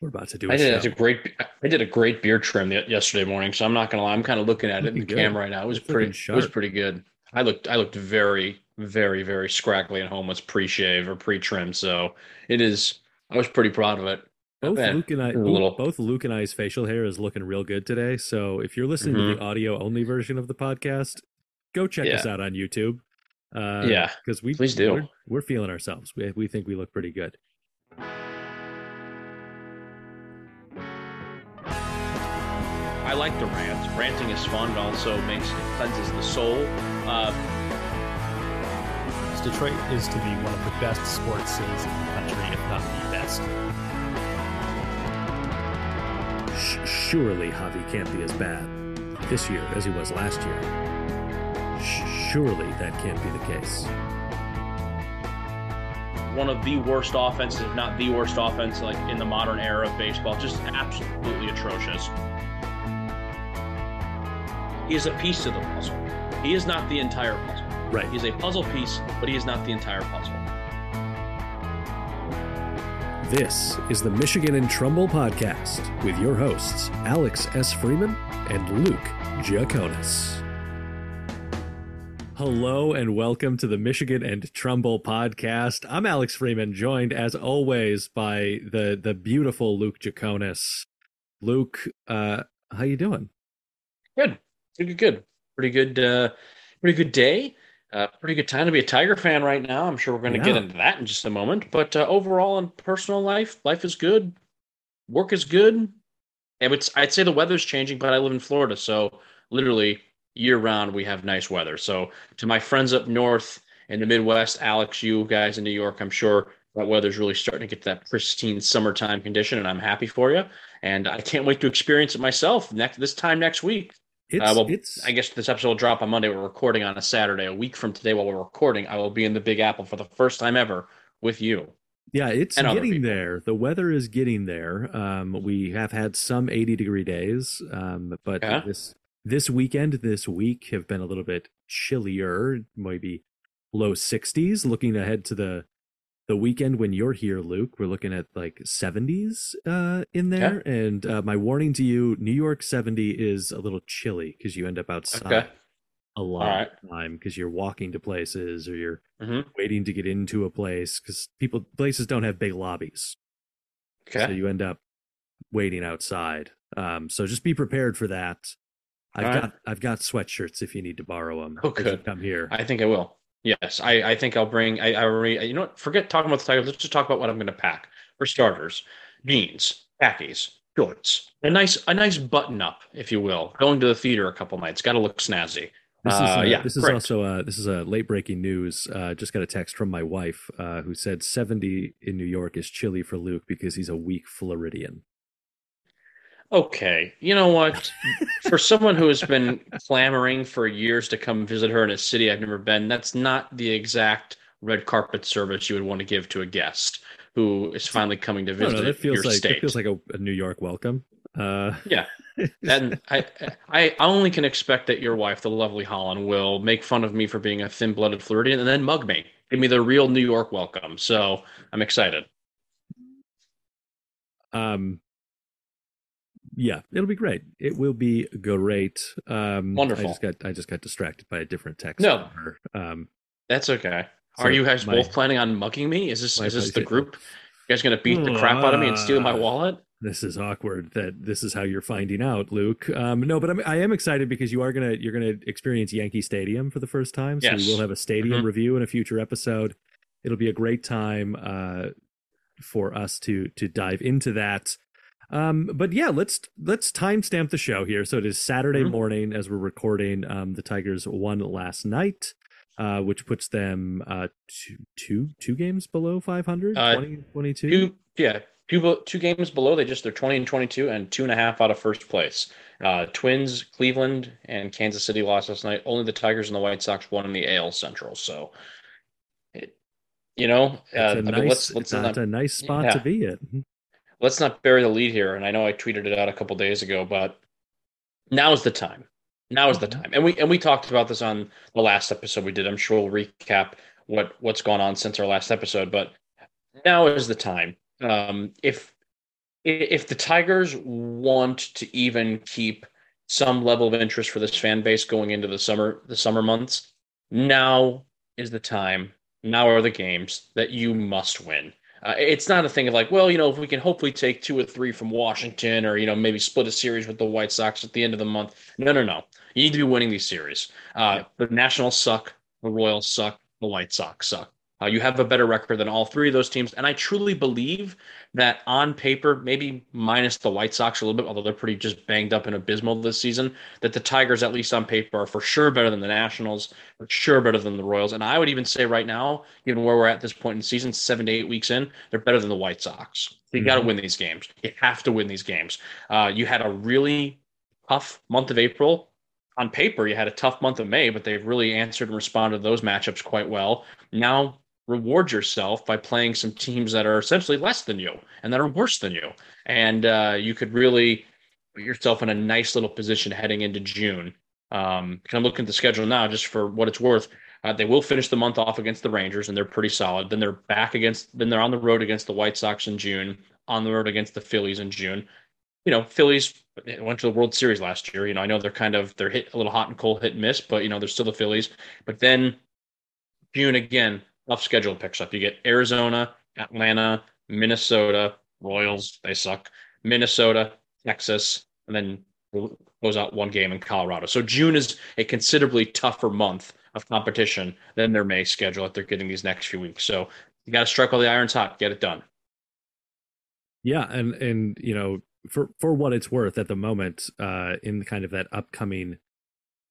We're about to do. A I did show. a great. I did a great beard trim yesterday morning, so I'm not gonna lie. I'm kind of looking at it in the good. camera right now. It was looking pretty. It was sharp. pretty good. I looked. I looked very, very, very scraggly and homeless pre-shave or pre-trim. So it is. I was pretty proud of it. both Luke and I, a little- both Luke and I's facial hair is looking real good today. So if you're listening to the audio only version of the podcast, go check us out on YouTube. Uh, Yeah, because we please do. We're, we're feeling ourselves. We we think we look pretty good. I like to rant. Ranting is fun. It also makes it cleanses the soul. Uh, Detroit is to be one of the best sports cities in the country, if not the best. Sh- surely Javi can't be as bad this year as he was last year. Sh- surely that can't be the case. one of the worst offenses, if not the worst offense, like in the modern era of baseball. Just absolutely atrocious. He is a piece to the puzzle. He is not the entire puzzle. Right. He is a puzzle piece, but he is not the entire puzzle. This is the Michigan and Trumbull podcast with your hosts, Alex S. Freeman and Luke Giaconis. Hello and welcome to the Michigan and Trumbull podcast. I'm Alex Freeman, joined as always by the the beautiful Luke Giaconis. Luke, uh, how you doing? Good, pretty good, pretty good, uh, pretty good day. Uh, pretty good time to be a Tiger fan right now. I'm sure we're going to get into that in just a moment. But uh, overall, in personal life, life is good. Work is good. And it's, I'd say the weather's changing, but I live in Florida, so literally year round we have nice weather. So to my friends up north in the Midwest, Alex, you guys in New York, I'm sure that weather's really starting to get to that pristine summertime condition, and I'm happy for you. And I can't wait to experience it myself next this time next week. It's Uh, well, it's I guess this episode will drop on Monday. We're recording on a Saturday. A week from today, while we're recording, I will be in the Big Apple for the first time ever with you. Yeah, it's getting there. The weather is getting there. Um, we have had some 80 degree days, um, but Yeah. this this weekend, this week have been a little bit chillier, maybe low 60s. Looking ahead to the the weekend when you're here, Luke, we're looking at like 70s uh, in there. And uh, my warning to you: New York 70 is a little chilly because you end up outside Okay. a lot Alright. of time because you're walking to places or you're Mhm. waiting to get into a place because people places don't have big lobbies Okay. so you end up waiting outside um so just be prepared for that i've Alright. got i've got sweatshirts if you need to borrow them Oh, good. come here I think I will. Yes, I, I think I'll bring. I, I already. You know what? Forget talking about the Tigers. Let's just talk about what I'm going to pack. For starters, jeans, khakis, shorts, a nice a nice button up, if you will. Going to the theater a couple nights. Got to look snazzy. this is Uh, uh, yeah, this is great. also uh this is a late breaking news uh just got a text from my wife uh who said 70 in new york is chilly for luke because he's a weak floridian Okay, you know what? for someone who has been clamoring for years to come visit her in a city I've never been, that's not the exact red carpet service you would want to give to a guest who is finally coming to visit no, that feels your like state. that feels like a, a new york welcome uh Yeah. and I, I only can expect that your wife, the lovely Holland, will make fun of me for being a thin-blooded Floridian and then mug me, give me the real New York welcome. So I'm excited. Um, yeah, it'll be great. It will be great. Um, Wonderful. I just got I just got distracted by a different text. No. Um, That's okay. So Are you guys my- both planning on mugging me? Is this is this the group? You guys gonna beat the crap out of me and steal my Uh, wallet? this is awkward. That this is how you're finding out, Luke. Um, no, but I'm, I am excited because you are gonna you're gonna experience Yankee Stadium for the first time. So Yes. we will have a stadium Mhm. review in a future episode. It'll be a great time uh, for us to to dive into that. Um, but yeah, let's let's timestamp the show here. So it is Saturday Mhm. morning as we're recording. Um, the Tigers won last night, uh, which puts them uh two two two games below 500, Uh, 20, 22. Two, yeah, two two games below. They just they're twenty and twenty two and two and a half out of first place. Uh, Twins, Cleveland, and Kansas City lost last night. Only the Tigers and the White Sox won in the AL Central. So, it, you know, It's uh, a I mean, nice, let's let's it's not a nice spot yeah. to be in. Let's not bury the lead here. And I know I tweeted it out a couple days ago, but now is the time. Now is the Mhm. time. And we and we talked about this on the last episode we did. I'm sure we'll recap what what's gone on since our last episode, but now is the time. Um, if if the Tigers want to even keep some level of interest for this fan base going into the summer the summer months, now is the time. Now are the games that you must win. Uh, it's not a thing of like, well, you know, if we can hopefully take two or three from Washington, or you know, maybe split a series with the White Sox at the end of the month. No, no, no. You need to be winning these series. Uh, the Nationals suck. The Royals suck. The White Sox suck. Uh, you have a better record than all three of those teams. And I truly believe that on paper, maybe minus the White Sox a little bit, although they're pretty just banged up and abysmal this season, that the Tigers, at least on paper, are for sure better than the Nationals, for sure better than the Royals. And I would even say right now, given where we're at this point in the season, seven to eight weeks in, they're better than the White Sox. you mm-hmm. got to win these games. You have to win these games. Uh, you had a really tough month of April on paper, you had a tough month of May, but they've really answered and responded to those matchups quite well. Now reward yourself by playing some teams that are essentially less than you and that are worse than you. And uh, you could really put yourself in a nice little position heading into June. Um, I'm looking at the schedule now, just for what it's worth. Uh, they will finish the month off against the Rangers, and they're pretty solid. Then they're back against, then they're on the road against the White Sox in June, on the road against the Phillies in June. You know, Phillies went to the World Series last year. You know, I know they're kind of they're hit a little hot and cold, hit and miss, but you know they're still the Phillies. But then June again, tough schedule picks up. You get Arizona, Atlanta, Minnesota, Royals, they suck. Minnesota, Texas, and then goes out one game in Colorado. So June is a considerably tougher month of competition than their May schedule that they're getting these next few weeks. So you got to strike while the iron's hot, get it done. Yeah, and and you know for for what it's worth at the moment, uh, in kind of that upcoming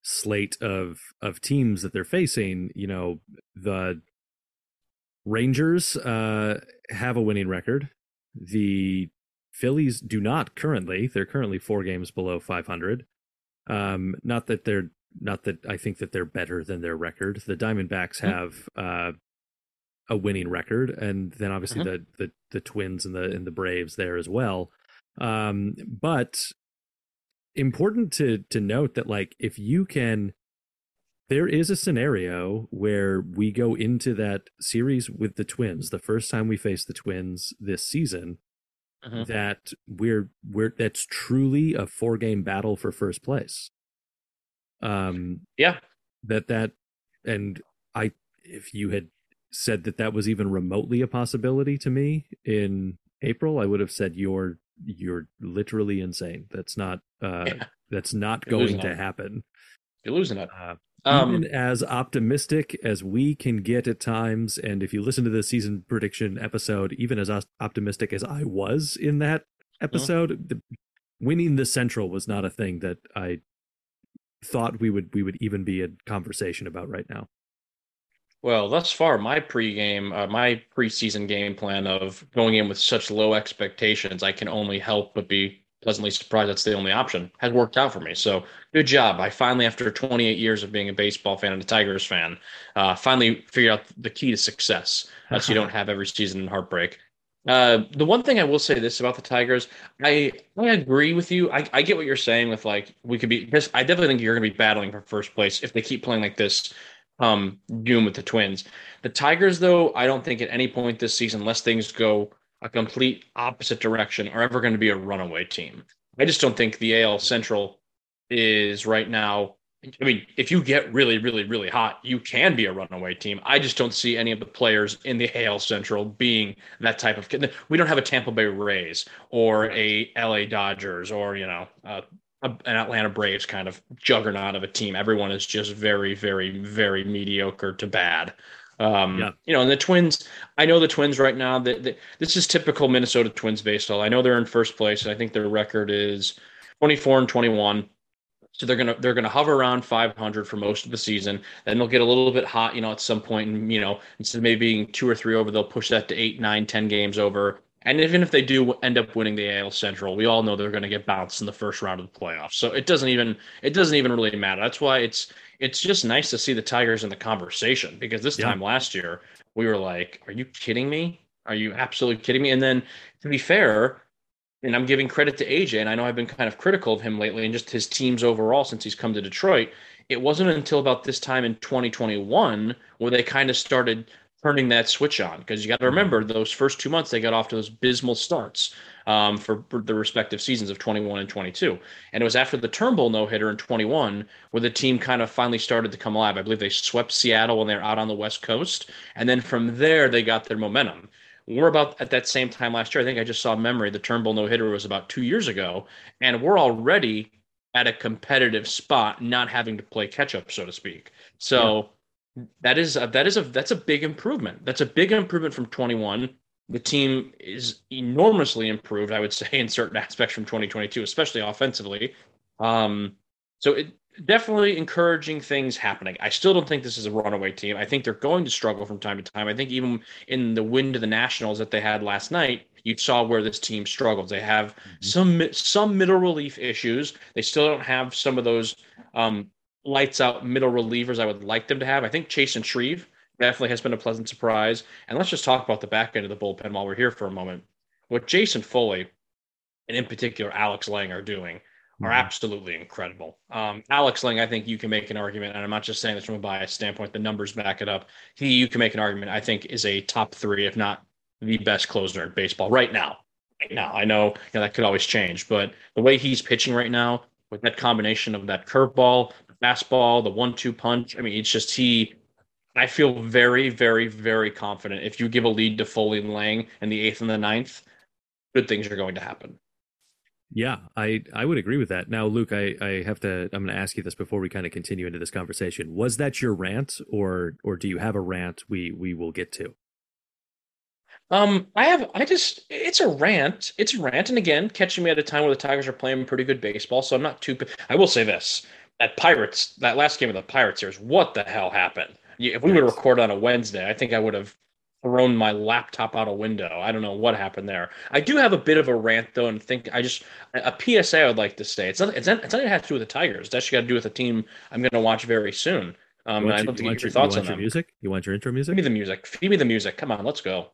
slate of of teams that they're facing, you know the Rangers uh, have a winning record. The Phillies do not currently. They're currently four games below 500. Um, not that they're not that I think that they're better than their record. The Diamondbacks mm-hmm. have uh, a winning record, and then obviously mm-hmm. the, the the Twins and the and the Braves there as well. Um, but important to to note that like if you can there is a scenario where we go into that series with the twins the first time we face the twins this season uh-huh. that we're we're that's truly a four game battle for first place. Um yeah. that that and i if you had said that that was even remotely a possibility to me in april i would have said you're you're literally insane. That's not uh yeah. that's not you're going to happen. You're losing it. Uh, um, Even as optimistic as we can get at times, and if you listen to the season prediction episode, even as optimistic as I was in that episode, uh-huh. the, winning the Central was not a thing that I thought we would we would even be a conversation about right now. Well, thus far, my pregame, uh, my preseason game plan of going in with such low expectations, I can only help but be pleasantly surprised that's the only option has worked out for me. So good job. I finally, after 28 years of being a baseball fan and a Tigers fan, uh, finally figured out the key to success. Uh, so you don't have every season in heartbreak. Uh, the one thing I will say this about the Tigers, I I agree with you. I, I get what you're saying with like we could be I definitely think you're going to be battling for first place if they keep playing like this. Um, June with the Twins. The Tigers, though, I don't think at any point this season, unless things go a complete opposite direction are ever going to be a runaway team. I just don't think the AL Central is right now. I mean, if you get really, really, really hot, you can be a runaway team. I just don't see any of the players in the AL Central being that type of. We don't have a Tampa Bay Rays or a LA Dodgers or you know uh, an Atlanta Braves kind of juggernaut of a team. Everyone is just very, very, very mediocre to bad. Um, yeah. You know, and the Twins, I know the Twins right now, that this is typical Minnesota Twins baseball. I know they're in first place, I think their record is 24 and 21. So they're gonna they're gonna hover around 500 for most of the season. Then they'll get a little bit hot, you know, at some point, and you know, instead of maybe being two or three over, they'll push that to eight, nine, ten games over. And even if they do end up winning the AL Central, we all know they're going to get bounced in the first round of the playoffs. So it doesn't even it doesn't even really matter. That's why it's it's just nice to see the Tigers in the conversation because this yeah. time last year we were like, "Are you kidding me? Are you absolutely kidding me?" And then to be fair, and I'm giving credit to AJ, and I know I've been kind of critical of him lately and just his teams overall since he's come to Detroit. It wasn't until about this time in 2021 where they kind of started turning that switch on because you got to mm-hmm. remember those first two months they got off to those abysmal starts um, for, for, the respective seasons of 21 and 22 and it was after the turnbull no-hitter in 21 where the team kind of finally started to come alive. I believe they swept seattle when they were out on the west coast and then from there they got their momentum. We're about at that same time last year. I think i just saw memory the turnbull no-hitter was about two years ago and we're already at a competitive spot not having to play catch up so to speak. So yeah. that is a, that is a that's a big improvement. That's a big improvement from 21. The team is enormously improved, I would say, in certain aspects from 2022, especially offensively. Um, so it definitely encouraging things happening. I still don't think this is a runaway team. I think they're going to struggle from time to time. I think even in the win to the Nationals that they had last night, you saw where this team struggles. They have mm-hmm. some some middle relief issues. They still don't have some of those um, lights out middle relievers I would like them to have. I think Chasen Shreve definitely has been a pleasant surprise. And let's just talk about the back end of the bullpen while we're here for a moment. What Jason Foley and in particular Alex Lange are doing are mm-hmm. absolutely incredible. Um, Alex Lange, I think you can make an argument, and I'm not just saying this from a bias standpoint. The numbers back it up. He, you can make an argument. I think is a top three, if not the best closer in baseball right now. Right now, I know, you know that could always change, but the way he's pitching right now, with that combination of that curveball, fastball, the one-two punch. I mean, it's just he. I feel very, very, very confident. If you give a lead to Foley and Lange in the eighth and the ninth, good things are going to happen. Yeah, I I would agree with that. Now, Luke, I I have to. I'm going to ask you this before we kind of continue into this conversation. Was that your rant, or or do you have a rant we we will get to? Um, I have, I just, it's a rant. It's a rant. And again, catching me at a time where the Tigers are playing pretty good baseball. So I'm not too, I will say this that Pirates, that last game of the Pirates series, what the hell happened? If we would have recorded on a Wednesday, I think I would have thrown my laptop out a window. I don't know what happened there. I do have a bit of a rant though, and think I just a PSA I would like to say. It's not. It's not. It's not. It has to do with the Tigers. It's actually got to do with a team I'm going to watch very soon. Um, I'd love to get your, your thoughts you on your music. You want your intro music? Give me the music. Feed me the music. Come on, let's go.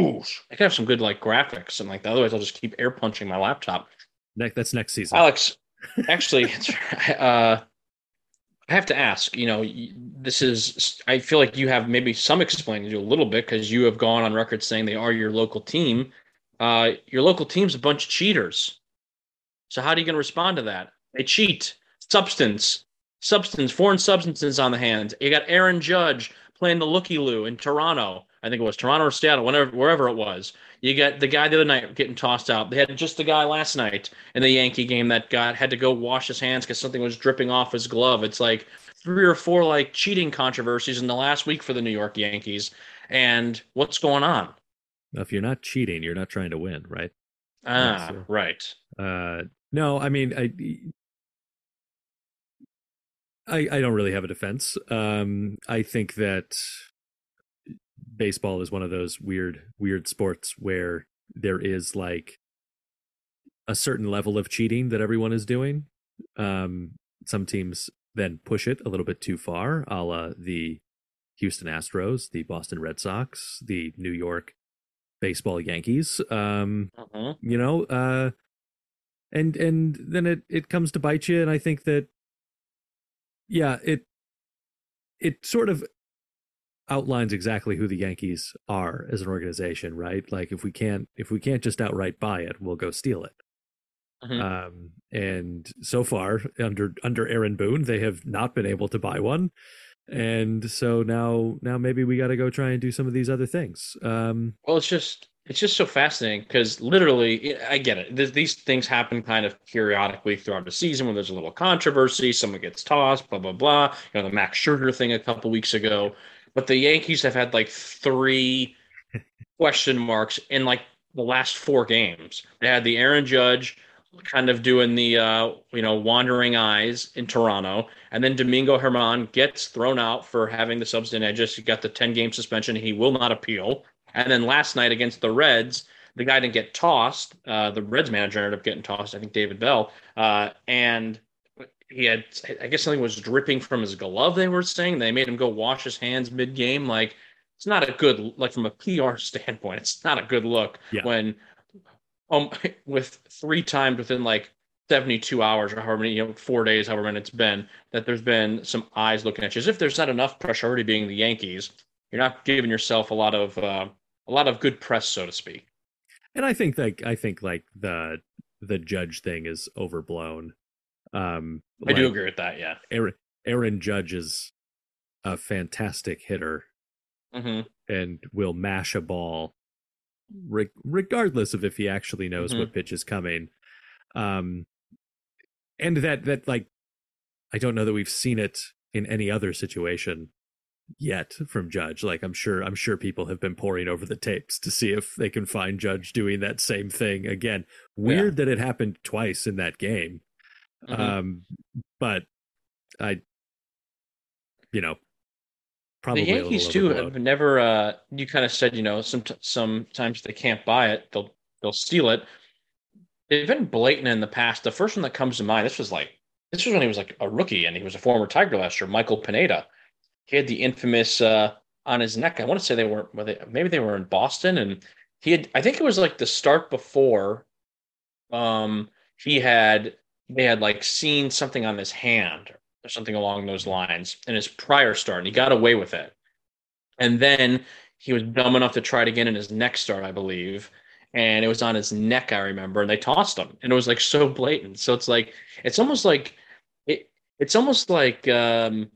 Ooh, I could have some good like graphics and like that. otherwise I'll just keep air punching my laptop. Next, that's next season. Alex, actually, uh, I have to ask. You know, this is. I feel like you have maybe some explaining to do a little bit because you have gone on record saying they are your local team. Uh, your local team's a bunch of cheaters. So how are you going to respond to that? They cheat. Substance, substance, foreign substances on the hands. You got Aaron Judge playing the looky loo in Toronto. I think it was Toronto or Seattle, whenever wherever it was. You got the guy the other night getting tossed out. They had just the guy last night in the Yankee game that got had to go wash his hands because something was dripping off his glove. It's like three or four like cheating controversies in the last week for the New York Yankees. And what's going on? If you're not cheating, you're not trying to win, right? Ah, so, right. Uh, no, I mean, I, I, I don't really have a defense. Um, I think that baseball is one of those weird weird sports where there is like a certain level of cheating that everyone is doing. Um, some teams then push it a little bit too far, a la the Houston Astros, the Boston Red Sox, the New York baseball Yankees. Um, uh-huh. You know, uh, and and then it it comes to bite you, and I think that yeah, it it sort of outlines exactly who the Yankees are as an organization, right? Like if we can't if we can't just outright buy it, we'll go steal it. Mm-hmm. Um, and so far under under Aaron Boone, they have not been able to buy one. And so now now maybe we got to go try and do some of these other things. Um, well, it's just it's just so fascinating because literally, I get it. These things happen kind of periodically throughout the season when there's a little controversy, someone gets tossed, blah blah blah. You know, the Max Scherzer thing a couple weeks ago. But the Yankees have had like three question marks in like the last four games. They had the Aaron Judge kind of doing the uh, you know wandering eyes in Toronto, and then Domingo Germán gets thrown out for having the substance edges. He got the ten game suspension. He will not appeal. And then last night against the Reds, the guy didn't get tossed. Uh, the Reds manager ended up getting tossed. I think David Bell, uh, and he had I guess something was dripping from his glove. They were saying they made him go wash his hands mid game. Like it's not a good like from a PR standpoint. It's not a good look Yeah. when um with three times within like 72 hours or however many you know four days however many it's been that there's been some eyes looking at you as if there's not enough pressure already being the Yankees. You're not giving yourself a lot of uh, a lot of good press, so to speak. And I think like I think like the the judge thing is overblown. Um I do agree with that. Yeah. Aaron, Aaron Judge is a fantastic hitter hmm and will mash a ball re- regardless of if he actually knows Mhm. what pitch is coming. Um and that that like I don't know that we've seen it in any other situation yet from Judge. Like I'm sure I'm sure people have been poring over the tapes to see if they can find Judge doing that same thing again. Weird that it happened twice in that game. Mhm. Um but I you know probably the Yankees too have never. Uh, you kind of said, you know, some sometimes they can't buy it; they'll they'll steal it. They've been blatant in the past. The first one that comes to mind, this was like this was when he was like a rookie and he was a former Tiger last year. Michael Pineda, he had the infamous uh, on his neck. I want to say they were, were they, maybe they were in Boston, and he had. I think it was like the start before. Um, he had they had like seen something on his hand or something along those lines in his prior start, and he got away with it. And then he was dumb enough to try it again in his next start, I believe. And it was on his neck, I remember, and they tossed him. And it was like so blatant. So it's like it's almost like it it's almost like um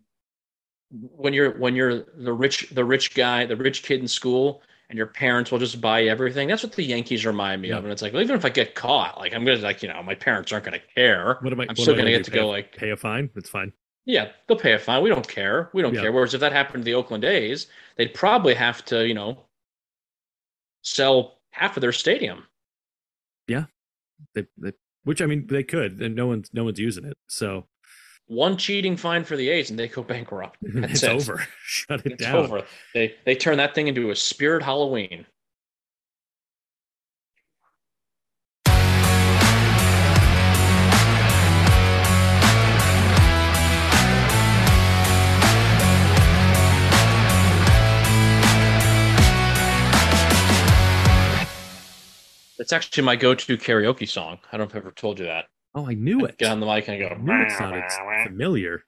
when you're when you're the rich the rich guy, the rich kid in school, and your parents will just buy everything. That's what the Yankees remind me Yeah. of. And it's like, well, even if I get caught, like I'm gonna like, you know, my parents aren't gonna care. What am I? I'm still I gonna get to Pay go like pay a fine. It's fine. yeah, they'll pay a fine. We don't care. We don't Yeah. care. Whereas if that happened to the Oakland A's, they'd probably have to, you know, sell half of their stadium. Yeah, they, they, which I mean, they could, and no one's no one's using it, so One cheating fine for the A's, and they go bankrupt. That's it's it. over. Shut it It's down. over. They they turn that thing into a spirit Halloween. It's actually my go-to karaoke song. I don't know if I've ever told you that. Oh, I knew it. Get on the mic and I go. knew it sounded familiar.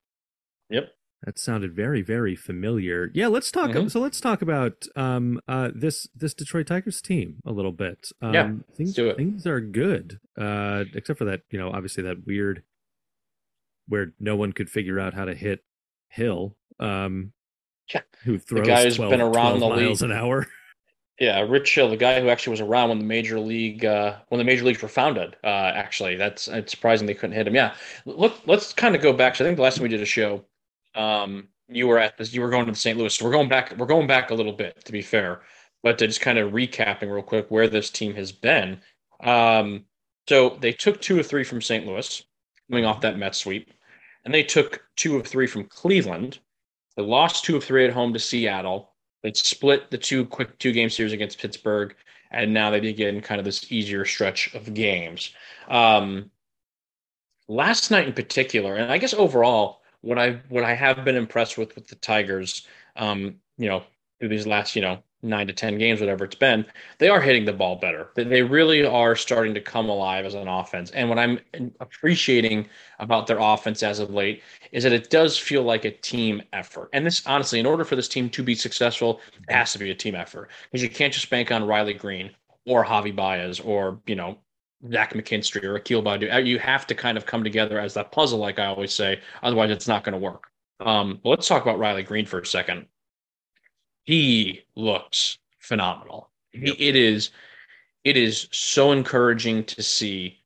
Yep. That sounded very, very familiar. Yeah, let's talk. Mhm. So let's talk about um uh this this Detroit Tigers team a little bit. Um, Yeah, things do it. things are good. Uh, except for that, you know, obviously that weird where no one could figure out how to hit Hill. Um, Yeah. who throws the guy who's 12, been around the miles an hour. Yeah, Rich Hill, the guy who actually was around when the major league uh, when the major leagues were founded. Uh, actually, that's it's surprising they couldn't hit him. Yeah, look, let's kind of go back. So I think the last time we did a show, um, you were at this. You were going to the St. Louis. So we're going back. We're going back a little bit, to be fair. But to just kind of recapping real quick where this team has been. Um, so they took two of three from St. Louis, coming off that Mets sweep, and they took two of three from Cleveland. They lost two of three at home to Seattle. They split the two quick two game series against Pittsburgh, and now they begin kind of this easier stretch of games. Um, last night in particular, and I guess overall, what I what I have been impressed with with the Tigers, um, you know, through these last you know nine to ten games, whatever it's been, they are hitting the ball better. They- really are starting to come alive as an offense. And what I'm appreciating about their offense as of late is that it does feel like a team effort. And this, honestly, in order for this team to be successful, it has to be a team effort because you can't just bank on Riley Greene or Javi Baez or, you know, Zach McKinstry or Akil Baddoo. You have to kind of come together as that puzzle, like I always say. Otherwise, it's not going to work. Um, let's talk about Riley Greene for a second. He looks phenomenal. Yep. It is, it is so encouraging to see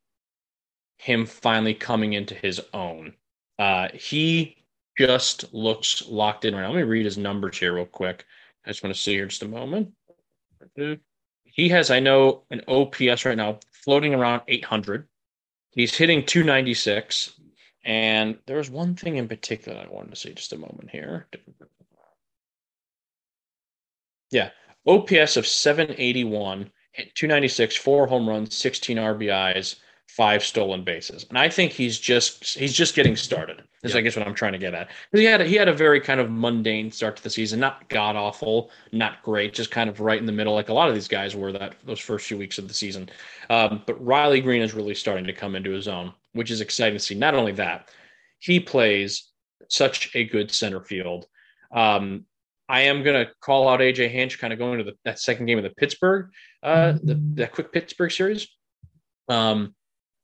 him finally coming into his own. Uh, he just looks locked in right now. Let me read his numbers here real quick. I just want to see here just a moment. He has, I know, an OPS right now floating around 800. He's hitting 296. And there's one thing in particular I wanted to see just a moment here. Yeah, OPS of 781, hit 296, four home runs, 16 RBIs, five stolen bases, and I think he's just he's just getting started. Is Yeah. I guess what I'm trying to get at. he had a, he had a very kind of mundane start to the season, not god awful, not great, just kind of right in the middle, like a lot of these guys were that those first few weeks of the season. Um, but Riley Greene is really starting to come into his own, which is exciting to see. Not only that, he plays such a good center field. Um, I am going to call out AJ Hinch, kind of going to the, that second game of the Pittsburgh, uh, the, that quick Pittsburgh series. Um,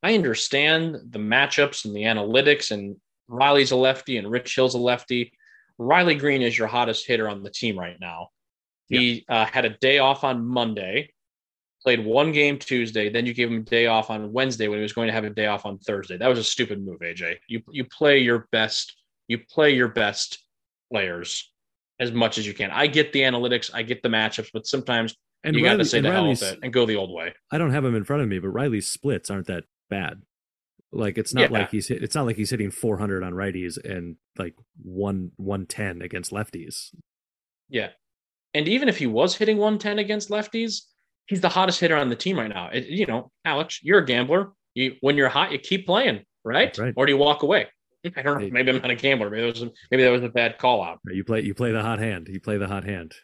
I understand the matchups and the analytics, and Riley's a lefty and Rich Hill's a lefty. Riley Greene is your hottest hitter on the team right now. He uh, had a day off on Monday, played one game Tuesday, then you gave him a day off on Wednesday when he was going to have a day off on Thursday. That was a stupid move, AJ. You you play your best, you play your best players as much as you can. I get the analytics, I get the matchups, but sometimes And you got to say the hell with it and go the old way. I don't have him in front of me, but Riley's splits aren't that bad. Like it's not Yeah. like he's hit, it's not like he's hitting 400 on righties and like one 110 against lefties. Yeah. And even if he was hitting 110 against lefties, he's the hottest hitter on the team right now. It, you know, Alex, you're a gambler. You when you're hot, you keep playing, right? Right. Or do you walk away? I don't know. Maybe I'm not a gambler. Maybe that was a, maybe that was a bad call out. You play you play the hot hand. You play the hot hand.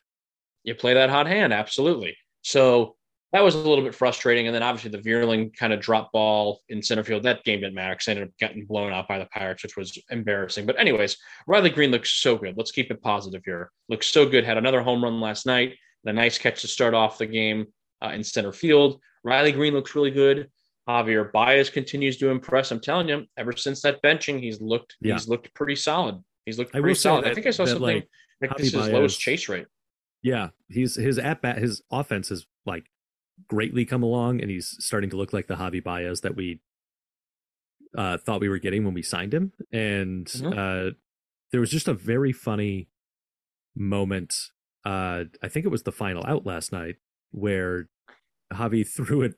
You play that hot hand, absolutely. So that was a little bit frustrating. And then obviously the Vierling kind of drop ball in center field. That game didn't matter because ended up getting blown out by the Pirates, which was embarrassing. But anyways, Riley Greene looks so good. Let's keep it positive here. Looks so good. Had another home run last night. A nice catch to start off the game uh, in center field. Riley Greene looks really good. Javier Baez continues to impress. I'm telling you, ever since that benching, he's looked Yeah. he's looked pretty solid. He's looked pretty say solid. I think I saw something like, like, this is Baez- lowest chase rate. Yeah, he's his at bat his offense has like greatly come along, and he's starting to look like the Javi Baez that we uh, thought we were getting when we signed him. And Mhm. uh, there was just a very funny moment. Uh, I think it was the final out last night where Javi threw it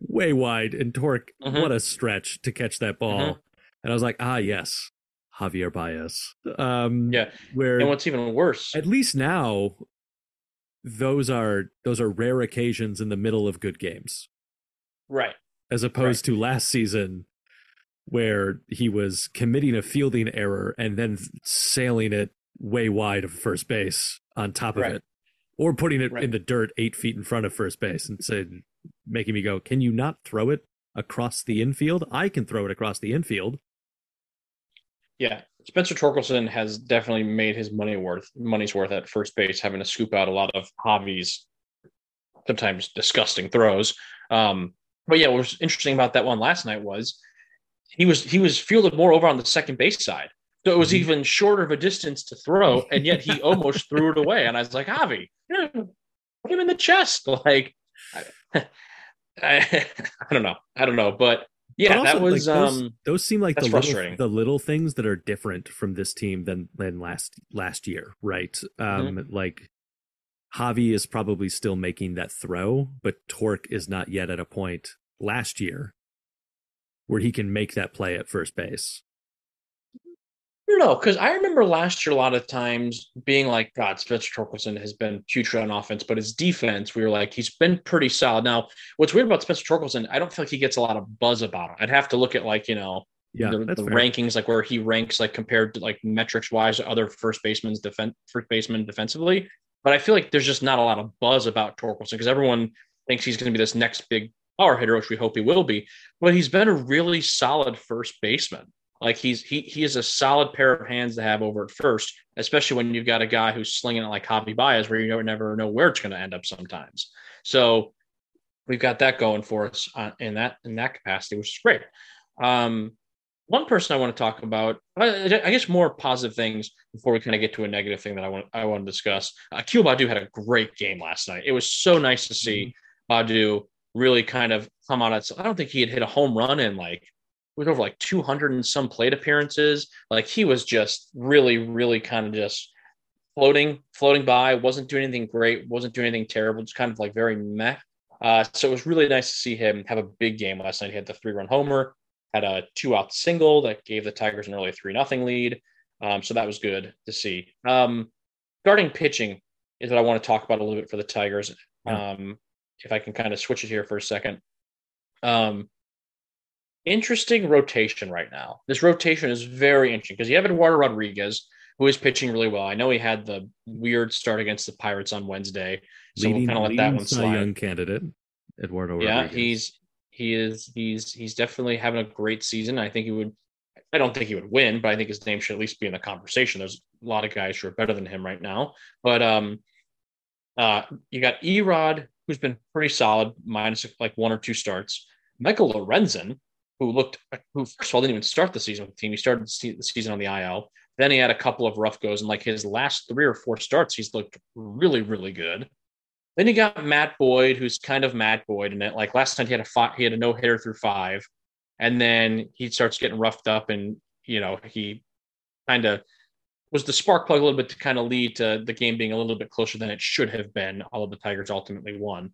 way wide, and Tork, Mhm. what a stretch to catch that ball. Mhm. And I was like, ah, yes, Javier Baez. Um, Yeah. where And what's even worse, at least now those are those are rare occasions in the middle of good games right? as opposed to last season where he was committing a fielding error and then sailing it way wide of first base on top of Right. it or putting it Right. in the dirt eight feet in front of first base and said making me go can you not throw it across the infield i can throw it across the infield Yeah, Spencer Torkelson has definitely made his money worth money's worth at first base, having to scoop out a lot of Javi's sometimes disgusting throws. Um, but yeah, what was interesting about that one last night was he was he was fielded more over on the second base side, so it was Mhm. even shorter of a distance to throw, and yet he almost threw it away. And I was like, Javi, put him in the chest, like. I, I, I don't know, I don't know, but yeah, But that also, like, was those, um, those seem like the little, the little things that are different from this team than than last last year, right? Mm-hmm. Um, like Javi is probably still making that throw, but Tork is not yet at a point last year where he can make that play at first base. I don't know, because I remember last year a lot of times being like, God, Spencer Torkelson has been putrid on offense, but his defense, we were like, he's been pretty solid. Now, what's weird about Spencer Torkelson, I don't feel like he gets a lot of buzz about him. I'd have to look at like, you know, Yeah, the, the rankings, like where he ranks, like compared to like metrics wise other first basemen, defense first baseman defensively. But I feel like there's just not a lot of buzz about Torkelson because everyone thinks he's going to be this next big power hitter, which we hope he will be. But he's been a really solid first baseman. Like he's he he is a solid pair of hands to have over at first, especially when you've got a guy who's slinging it like Javi Baez, where you never never know where it's going to end up sometimes. So we've got that going for us uh, in that in that capacity, which is great. Um, one person I want to talk about, I, guess, more positive things before we kind of get to a negative thing that I want I want to discuss. Uh, Akil Baddoo had a great game last night. It was so nice to see Baddoo really kind of come out. I don't think he had hit a home run in like it was over like 200 and some plate appearances. Like he was just really, really kind of just floating, floating by. wasn't doing anything great. wasn't doing anything terrible. Just kind of like very meh. Uh, so it was really nice to see him have a big game last night. He had the three run homer, had a two out single that gave the Tigers an early three nothing lead. Um, so that was good to see. Um, starting pitching is what I want to talk about a little bit for the Tigers. Um, if I can kind of switch it here for a second. Um, interesting rotation right now. This rotation is very interesting because you have Eduardo Rodriguez, who is pitching really well. I know he had the weird start against the Pirates on Wednesday, so leading, we'll kind of let that one slide. Young candidate, Eduardo. yeah, Rodriguez. he's he is he's he's definitely having a great season. I think he would. I don't think he would win, but I think his name should at least be in the conversation. There's a lot of guys who are better than him right now, but um, uh, you got Erod, who's been pretty solid, minus like one or two starts. Michael Lorenzen, who looked, who first of all didn't even start the season with the team. He started the season on the IL. Then he had a couple of rough goes, and like his last three or four starts, he's looked really, really good. Then you got Matt Boyd, who's kind of Matt Boyd, and it like last night he had a five, he had a no hitter through five, and then he starts getting roughed up, and you know he kind of was the spark plug a little bit to kind of lead to the game being a little bit closer than it should have been. Although the Tigers ultimately won.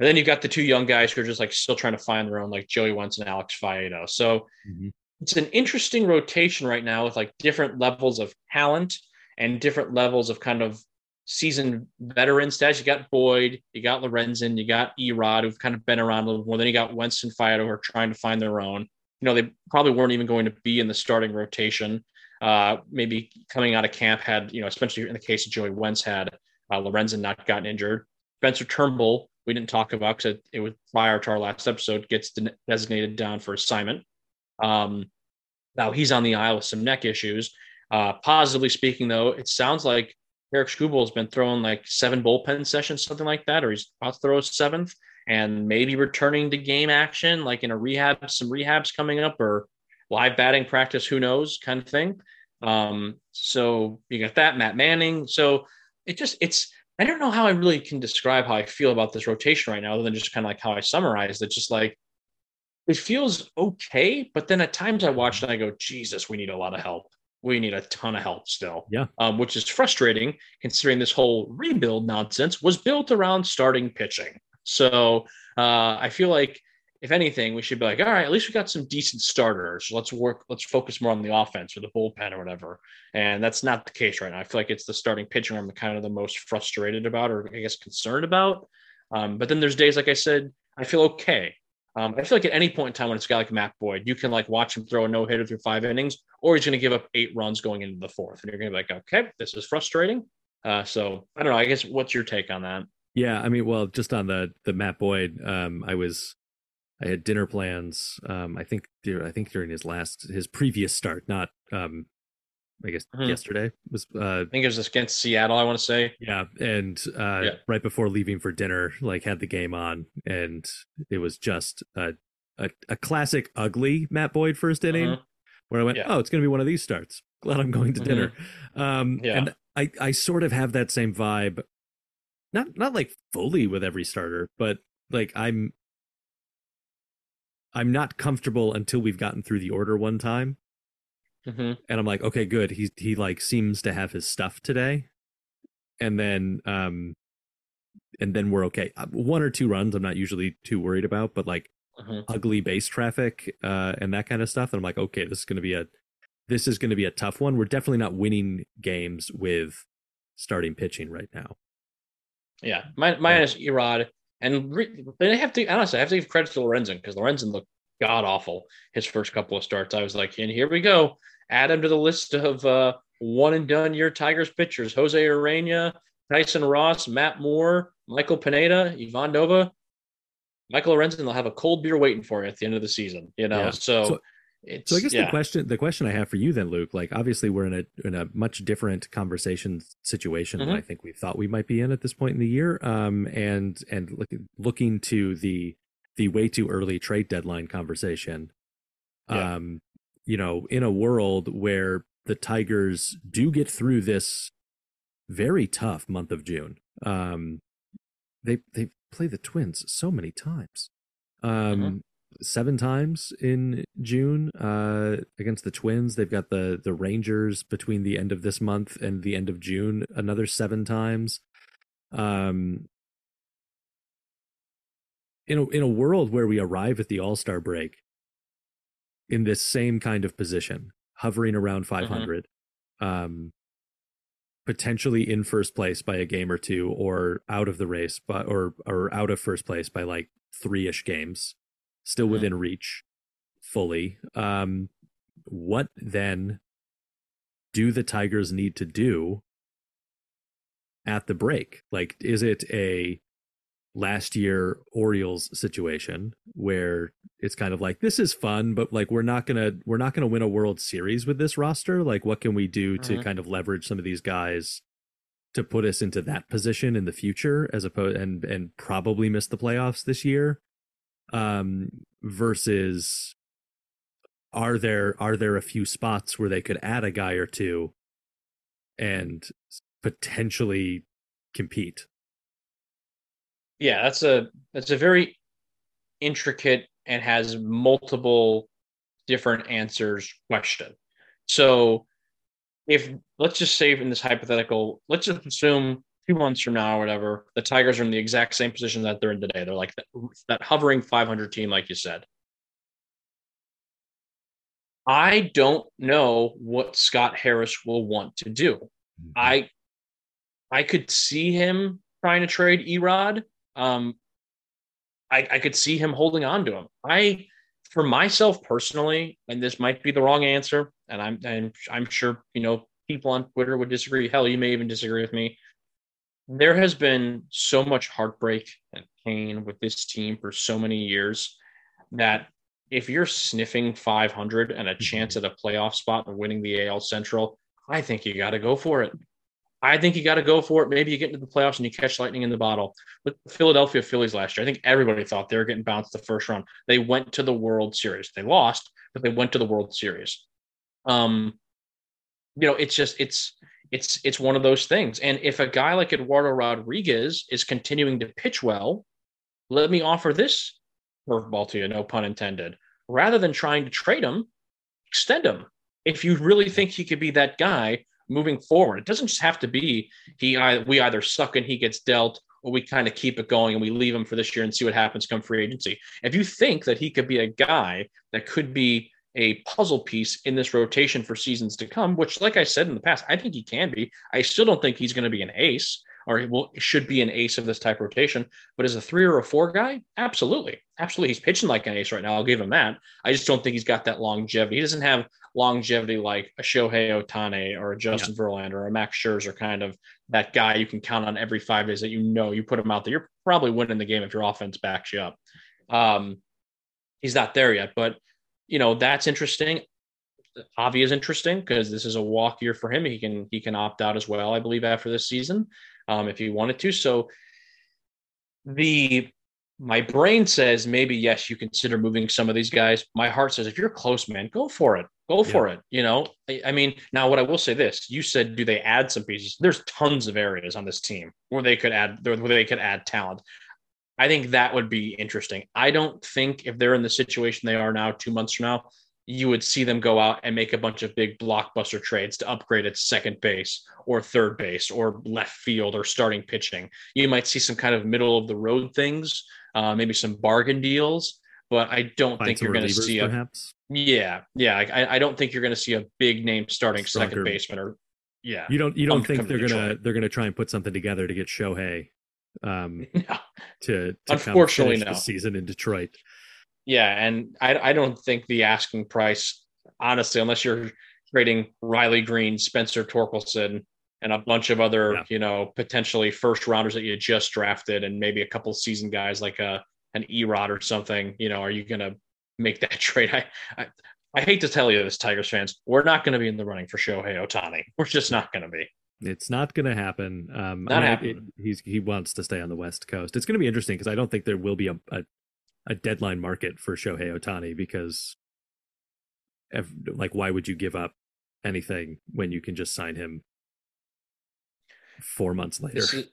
And then you've got the two young guys who are just like still trying to find their own, like Joey Wentz and Alex Faedo. So Mhm. it's an interesting rotation right now with like different levels of talent and different levels of kind of seasoned veteran stats. You got Boyd, you got Lorenzen, you got Erod, who've kind of been around a little more. Then you got Wentz and Faedo, who are trying to find their own. You know, they probably weren't even going to be in the starting rotation. Uh, maybe coming out of camp had, you know, especially in the case of Joey Wentz, had uh, Lorenzen not gotten injured. Spencer Turnbull, we didn't talk about because it, it was prior to our last episode, gets de- designated down for assignment. Um, now he's on the IL with some neck issues. Uh, positively speaking, though, it sounds like Tarik Skubal has been throwing like seven bullpen sessions, something like that, or he's about to throw a seventh, and maybe returning to game action, like in a rehab, some rehabs coming up, or live batting practice, who knows, kind of thing. Um, so you got that, Matt Manning. So it just it's I don't know how I really can describe how I feel about this rotation right now, other than just kind of like how I summarized it. Just like it feels okay, but then at times I watch and I go, Jesus, we need a lot of help. We need a ton of help still. Yeah. Um, which is frustrating considering this whole rebuild nonsense was built around starting pitching. So uh, I feel like if anything, we should be like, all right, at least we got some decent starters. Let's work, let's focus more on the offense or the bullpen or whatever. And that's not the case right now. I feel like it's the starting pitching I'm kind of the most frustrated about or I guess concerned about. Um, but then there's days, like I said, I feel okay. Um, I feel like at any point in time when it's a guy like Matt Boyd, you can like watch him throw a no hitter through five innings, or he's going to give up eight runs going into the fourth, and you're going to be like, okay, this is frustrating. Uh, so I don't know. I guess what's your take on that? Yeah, I mean, well, just on the the Matt Boyd, um, I was, I had dinner plans. Um, I think, I think during his last, his previous start, not, um, I guess Mhm. yesterday was, uh, I think it was against Seattle. I want to say. yeah, and uh, Yeah. right before leaving for dinner, like had the game on, and it was just a a, a classic ugly Matt Boyd first inning, Mhm. where I went, Yeah. oh, it's going to be one of these starts. Glad I'm going to Mhm. dinner. Um, Yeah. and I I sort of have that same vibe, not not like fully with every starter, but like I'm I'm not comfortable until we've gotten through the order one time Mhm. and I'm like, okay, good. He he like seems to have his stuff today, and then um, and then we're okay. Uh, One or two runs, I'm not usually too worried about, but like Mhm. ugly base traffic uh, and that kind of stuff, and I'm like, okay, this is gonna be a this is gonna be a tough one. We're definitely not winning games with starting pitching right now. Yeah, my, minus Erod, and re- they have to honestly, I have to give credit to Lorenzen because Lorenzen looked god awful his first couple of starts. I was like, and here we go, add him to the list of uh, one and done year Tigers pitchers: Jose Urena, Tyson Ross, Matt Moore, Michael Pineda, Ivan Nova, Michael Lorenzen. They'll have a cold beer waiting for you at the end of the season. You know, Yeah. so, So- it's So I guess yeah. the question the question I have for you then, Luke, like obviously we're in a in a much different conversation situation than Mhm. I think we thought we might be in at this point in the year. Um and and look, looking to the the way too early trade deadline conversation. Yeah. Um, you know, in a world where the Tigers do get through this very tough month of June. Um they they play the Twins so many times. Um seven times in June uh, against the Twins. They've got the the Rangers between the end of this month and the end of June, another seven times. Um, in a in a world where we arrive at the All Star break in this same kind of position, hovering around 500, um, potentially in first place by a game or two, or out of the race, but or or out of first place by like three ish games, still Mhm. within reach. fully. Um, what then do the Tigers need to do at the break? Like, is it a last year Orioles situation where it's kind of like this is fun, but like we're not gonna we're not gonna win a World Series with this roster. Like, what can we do to Mhm. kind of leverage some of these guys to put us into that position in the future, as opposed and and probably miss the playoffs this year? Um, versus are there are there a few spots where they could add a guy or two and potentially compete? Yeah, that's a that's a very intricate and has multiple different answers question. So if let's just say in this hypothetical, let's just assume two months from now or whatever, the Tigers are in the exact same position that they're in today. They're like that, that hovering 500 team, like you said. I don't know what Scott Harris will want to do. I I could see him trying to trade Erod. Um, I, I could see him holding on to him. I, for myself personally, and this might be the wrong answer, and I'm I'm I'm sure you know people on Twitter would disagree. Hell, you may even disagree with me. There has been so much heartbreak and pain with this team for so many years that if you're sniffing 500 and a chance at a playoff spot and winning the AL Central, I think you got to go for it. I think you got to go for it. Maybe you get into the playoffs and you catch lightning in the bottle. The Philadelphia Phillies last year, I think everybody thought they were getting bounced the first round. They went to the World Series. They lost, but they went to the World Series. Um, you know, it's just it's it's it's one of those things. And if a guy like Eduardo Rodriguez is continuing to pitch well, let me offer this curveball to you, no pun intended. Rather than trying to trade him, extend him. If you really think he could be that guy moving forward, it doesn't just have to be he. We either suck and he gets dealt, or we kind of keep it going and we leave him for this year and see what happens come free agency. If you think that he could be a guy that could be a puzzle piece in this rotation for seasons to come, which, like I said in the past, I think he can be. I still don't think he's going to be an ace or he will, should be an ace of this type rotation. But as a three or a four guy, absolutely. Absolutely. He's pitching like an ace right now. I'll give him that. I just don't think he's got that longevity. He doesn't have longevity like a Shohei Ohtani or a Justin yeah. Verlander or a Max Scherzer, kind of that guy you can count on every five days that you know you put him out there. You're probably winning the game if your offense backs you up. Um, he's not there yet, but you know that's interesting. Avi is interesting because this is a walk year for him. He can he can opt out as well, I believe, after this season um, if he wanted to. So the my brain says maybe yes, you consider moving some of these guys. My heart says if you're close, man, go for it. Go for yeah. it. You know, I, I, mean, now what I will say this: you said, do they add some pieces? There's tons of areas on this team where they could add where they could add talent. I think that would be interesting. I don't think if they're in the situation they are now, two months from now, you would see them go out and make a bunch of big blockbuster trades to upgrade its second base or third base or left field or starting pitching. You might see some kind of middle of the road things, uh, maybe some bargain deals, but I don't Find think you're going to see a perhaps. yeah, yeah. I, I don't think you're going to see a big name starting second baseman or yeah. You don't you don't think they're gonna Detroit. they're gonna try and put something together to get Shohei um No. to, to Unfortunately, no. the season in Detroit. Yeah, and I I don't think the asking price, honestly, unless you're trading Riley Greene, Spencer Torkelson, and a bunch of other, Yeah. you know, potentially first rounders that you just drafted, and maybe a couple season guys like a an Erod or something. You know, are you gonna make that trade? I I, I hate to tell you this, Tigers fans, we're not going to be in the running for Shohei Ohtani. We're just not going to be. It's not going to happen. Um, Not I mean, it- he's he wants to stay on the West Coast. It's going to be interesting because I don't think there will be a, a a deadline market for Shohei Ohtani because, if, like, why would you give up anything when you can just sign him four months later? This is,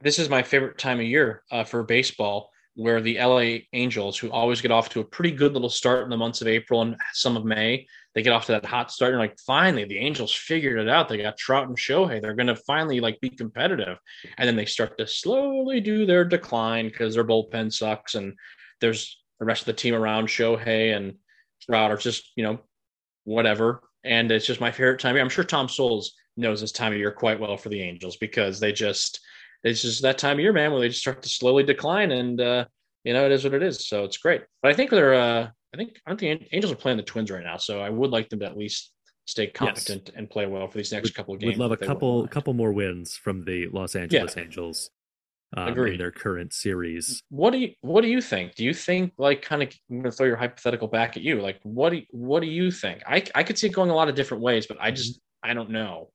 this is my favorite time of year uh, for baseball, where the LA Angels, who always get off to a pretty good little start in the months of April and some of May, they get off to that hot start. And like, finally, the Angels figured it out. They got Trout and Shohei. They're going to finally like be competitive. And then they start to slowly do their decline because their bullpen sucks. And there's the rest of the team around Shohei and Trout are just, you know, whatever. And it's just my favorite time. I'm sure Tom Souls knows this time of year quite well for the Angels because they just it's just that time of year, man, where they just start to slowly decline, and uh, you know it is what it is. So it's great. But I think they're uh, I think aren't the Angels are playing the Twins right now, so I would like them to at least stay competent yes. and play well for these next we'd, couple of games. We'd love a couple couple more wins from the Los Angeles yeah. Angels. Um, in their current series. What do you What do you think? Do you think like kind of? I'm going to throw your hypothetical back at you. Like, what do you, What do you think? I I could see it going a lot of different ways, but I just mm-hmm. I don't know.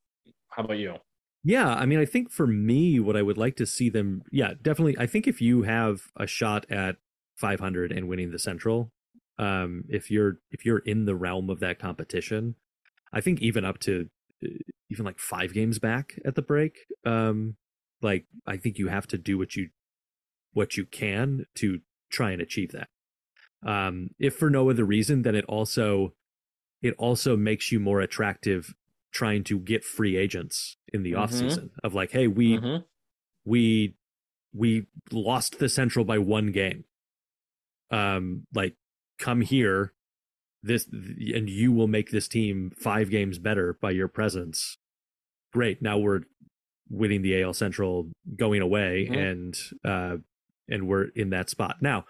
How about you? Yeah, I mean, I think for me, what I would like to see them, yeah, definitely. I think if you have a shot at 500 and winning the Central, um, if you're if you're in the realm of that competition, I think even up to uh, even like five games back at the break, um, like I think you have to do what you what you can to try and achieve that. Um, if for no other reason, then it also it also makes you more attractive trying to get free agents in the mm-hmm. off season of like, hey, we mm-hmm. we we lost the central by one game. Um, like come here this and you will make this team five games better by your presence. Great now we're winning the AL Central going away mm-hmm. and uh and we're in that spot. Now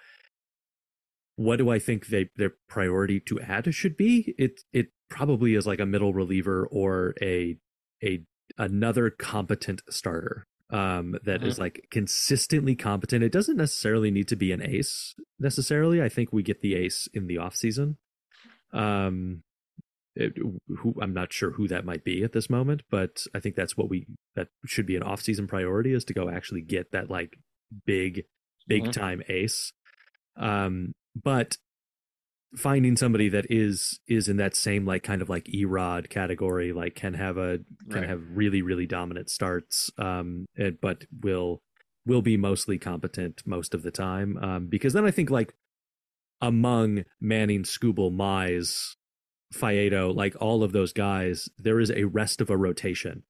what do I think they their priority to add should be? It it probably is like a middle reliever or a a another competent starter um, that mm-hmm. is like consistently competent. It doesn't necessarily need to be an ace necessarily. I think we get the ace in the off season. Um, it, who I'm not sure who that might be at this moment, but I think that's what we that should be an off season priority is to go actually get that like big big mm-hmm. time ace. Um, but finding somebody that is is in that same like kind of like erod category like can have a can right. have really really dominant starts um and, but will will be mostly competent most of the time um because then i think like among manning skubal mize Faedo, like all of those guys there is a rest of a rotation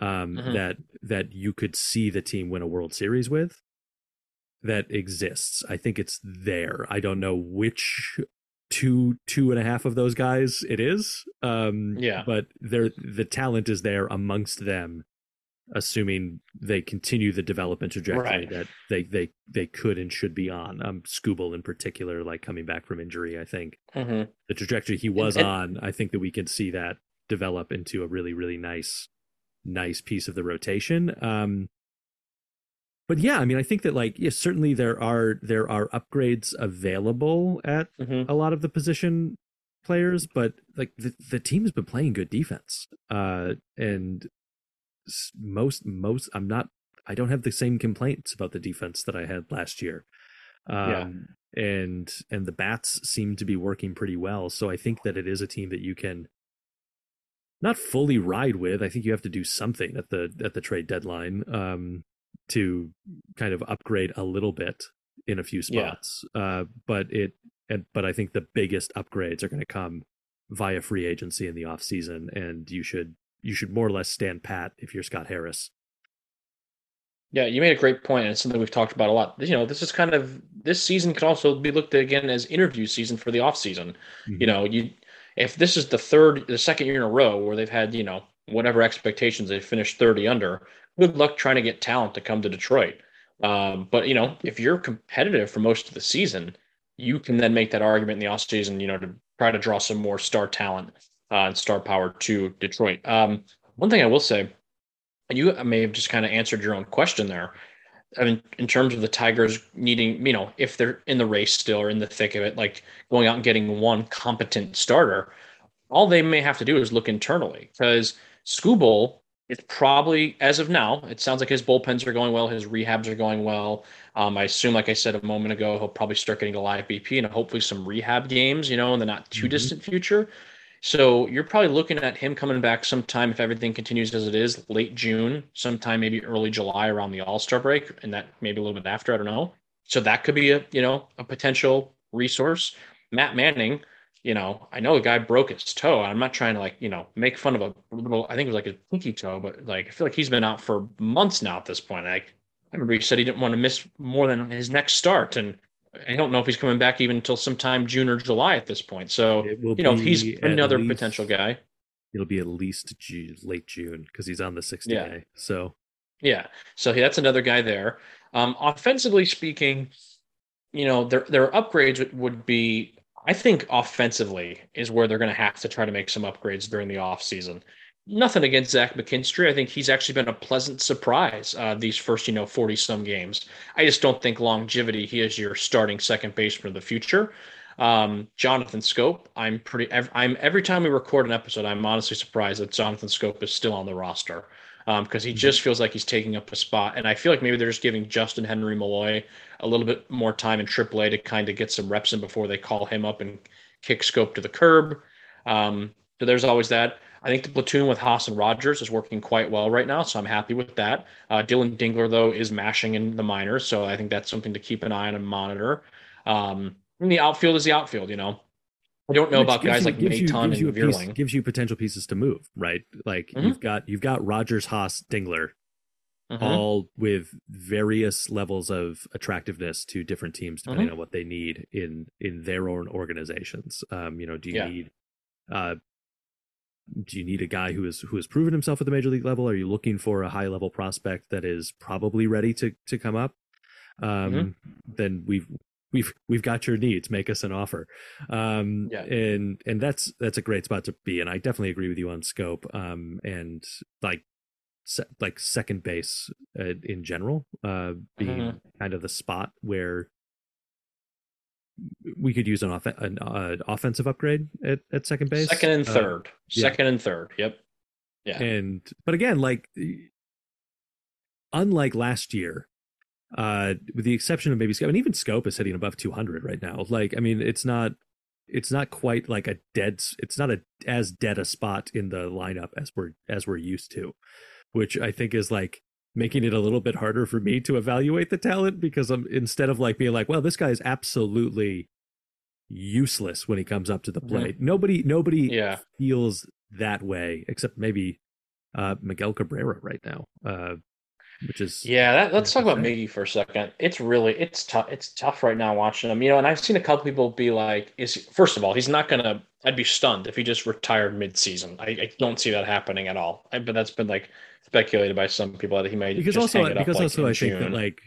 um mm-hmm. that that you could see the team win a world series with that exists. I think it's there. I don't know which two two and a half of those guys it is. Um yeah. but they're the talent is there amongst them assuming they continue the development trajectory right. that they they they could and should be on. Um Skubal in particular like coming back from injury i think. Mm-hmm. the trajectory he was and, on i think that we can see that develop into a really really nice nice piece of the rotation. Um but yeah, I mean, I think that like yes, certainly there are there are upgrades available at mm-hmm. a lot of the position players, but like the the team has been playing good defense, uh, and most most I'm not I don't have the same complaints about the defense that I had last year. Um, yeah. and and the bats seem to be working pretty well. So I think that it is a team that you can not fully ride with. I think you have to do something at the at the trade deadline. Um, to kind of upgrade a little bit in a few spots. Yeah. Uh, but it, and, but I think the biggest upgrades are going to come via free agency in the off season, and you should you should more or less stand pat if you're Scott Harris. Yeah, you made a great point, and it's something we've talked about a lot. You know, this is kind of this season could also be looked at again as interview season for the off season. Mm-hmm. You know, you if this is the third, the second year in a row where they've had you know whatever expectations they finished 30 under, good luck trying to get talent to come to Detroit. Um, but you know, if you're competitive for most of the season, you can then make that argument in the offseason, you know, to try to draw some more star talent uh, and star power to Detroit. Um, one thing I will say, and you may have just kind of answered your own question there. I mean, in terms of the Tigers needing, you know, if they're in the race still or in the thick of it, like going out and getting one competent starter, all they may have to do is look internally because Skubal it's probably as of now, it sounds like his bullpens are going well, his rehabs are going well. Um, I assume, like I said a moment ago, he'll probably start getting a live BP and hopefully some rehab games, you know, in the not too mm-hmm. distant future. So you're probably looking at him coming back sometime if everything continues as it is, late June, sometime maybe early July around the All Star break, and that maybe a little bit after. I don't know. So that could be a you know a potential resource. Matt Manning, you know, I know the guy broke his toe. I'm not trying to like, you know, make fun of a little, I think it was like a pinky toe, but like, I feel like he's been out for months now at this point. I, I remember he said he didn't want to miss more than his next start. And I don't know if he's coming back even until sometime June or July at this point. So, you know, if he's another least, potential guy, it'll be at least June, late June because he's on the 60 yeah. day. So, yeah. So that's another guy there. Um, offensively speaking, you know, their, their upgrades would be I think offensively is where they're going to have to try to make some upgrades during the offseason. Nothing against Zach McKinstry. I think he's actually been a pleasant surprise uh, these first, you know, 40 some games. I just don't think longevity, he is your starting second baseman of the future. Um, Jonathan Schoop, I'm pretty, I'm every time we record an episode, I'm honestly surprised that Jonathan Schoop is still on the roster because um, he mm-hmm. just feels like he's taking up a spot. And I feel like maybe they're just giving Justyn-Henry Malloy a little bit more time in AAA to kind of get some reps in before they call him up and kick Schoop to the curb. Um, so there's always that. I think the platoon with Haas and Rogers is working quite well right now, so I'm happy with that. Uh, Dillon Dingler, though, is mashing in the minors, so I think that's something to keep an eye on and monitor. Um, and the outfield is the outfield, you know. I don't know about guys you, like Maton and Vierling. Piece, gives you potential pieces to move, right? Like mm-hmm. you've got you've got Rogers, Haas, Dingler, mm-hmm. all with various levels of attractiveness to different teams depending mm-hmm. on what they need in in their own organizations. Um, you know, do you yeah. need uh do you need a guy who is who has proven himself at the major league level? Are you looking for a high level prospect that is probably ready to to come up? Um, mm-hmm. Then we've we've we've got your needs make us an offer. Um yeah. and and that's that's a great spot to be and i definitely agree with you on schoop um and like se- like second base uh, in general uh being mm-hmm. kind of the spot where we could use an, off- an uh, offensive upgrade at, at second base. Second and uh, third. yeah. second and third. Yep. Yeah. And but again like unlike last year uh, with the exception of maybe Schoop, and even Schoop is hitting above 200 right now. Like, I mean, it's not, it's not quite like a dead, it's not a as dead a spot in the lineup as we're as we're used to, which I think is like making it a little bit harder for me to evaluate the talent because I'm instead of like being like, well, this guy is absolutely useless when he comes up to the mm-hmm. plate. Mm-hmm. Nobody, nobody yeah. feels that way except maybe uh, Miguel Cabrera right now. Uh, which is yeah. That, let's talk about Miggy for a second. It's really it's tough. It's tough right now watching him. You know, and I've seen a couple people be like, "Is first of all, he's not gonna." I'd be stunned if he just retired mid-season. I, I don't see that happening at all. I, but that's been like speculated by some people that he might because also because also I June. think that like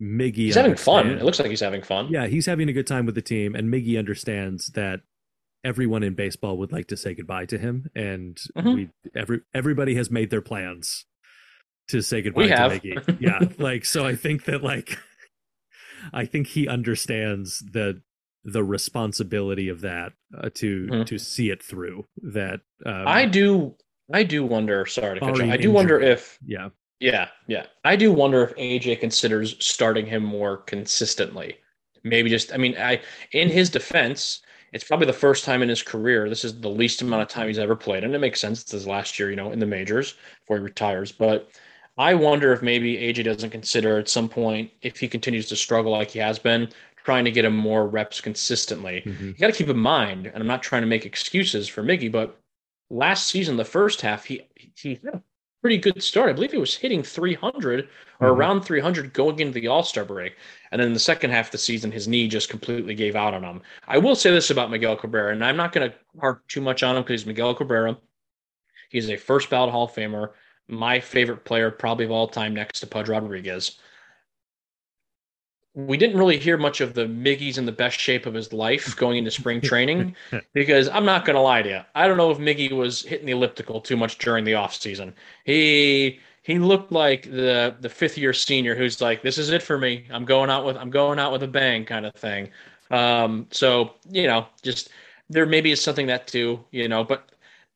Miggy he's having fun. It looks like he's having fun. Yeah, he's having a good time with the team, and Miggy understands that everyone in baseball would like to say goodbye to him, and mm-hmm. we every everybody has made their plans to say goodbye we to have. Miggy. Yeah, like so. I think that like, I think he understands the the responsibility of that uh, to mm-hmm. to see it through. That um, I do. I do wonder. Sorry to cut you. I do injury. wonder if. Yeah. Yeah, yeah. I do wonder if AJ considers starting him more consistently. Maybe just. I mean, I in his defense, it's probably the first time in his career. This is the least amount of time he's ever played, and it makes sense. It's his last year, you know, in the majors before he retires. But I wonder if maybe AJ doesn't consider at some point, if he continues to struggle like he has been, trying to get him more reps consistently. Mm-hmm. You got to keep in mind, and I'm not trying to make excuses for Miggy, but last season, the first half, he he had a pretty good start. I believe he was hitting 300 or mm-hmm. around 300 going into the All Star break, and then the second half of the season, his knee just completely gave out on him. I will say this about Miguel Cabrera, and I'm not going to harp too much on him because he's Miguel Cabrera. He's a first ballot Hall of Famer my favorite player probably of all time next to Pudge Rodriguez. We didn't really hear much of the Miggy's in the best shape of his life going into spring training because I'm not going to lie to you. I don't know if Miggy was hitting the elliptical too much during the offseason. He he looked like the the fifth year senior who's like, this is it for me. I'm going out with I'm going out with a bang kind of thing. Um, so you know, just there maybe is something that too, you know, but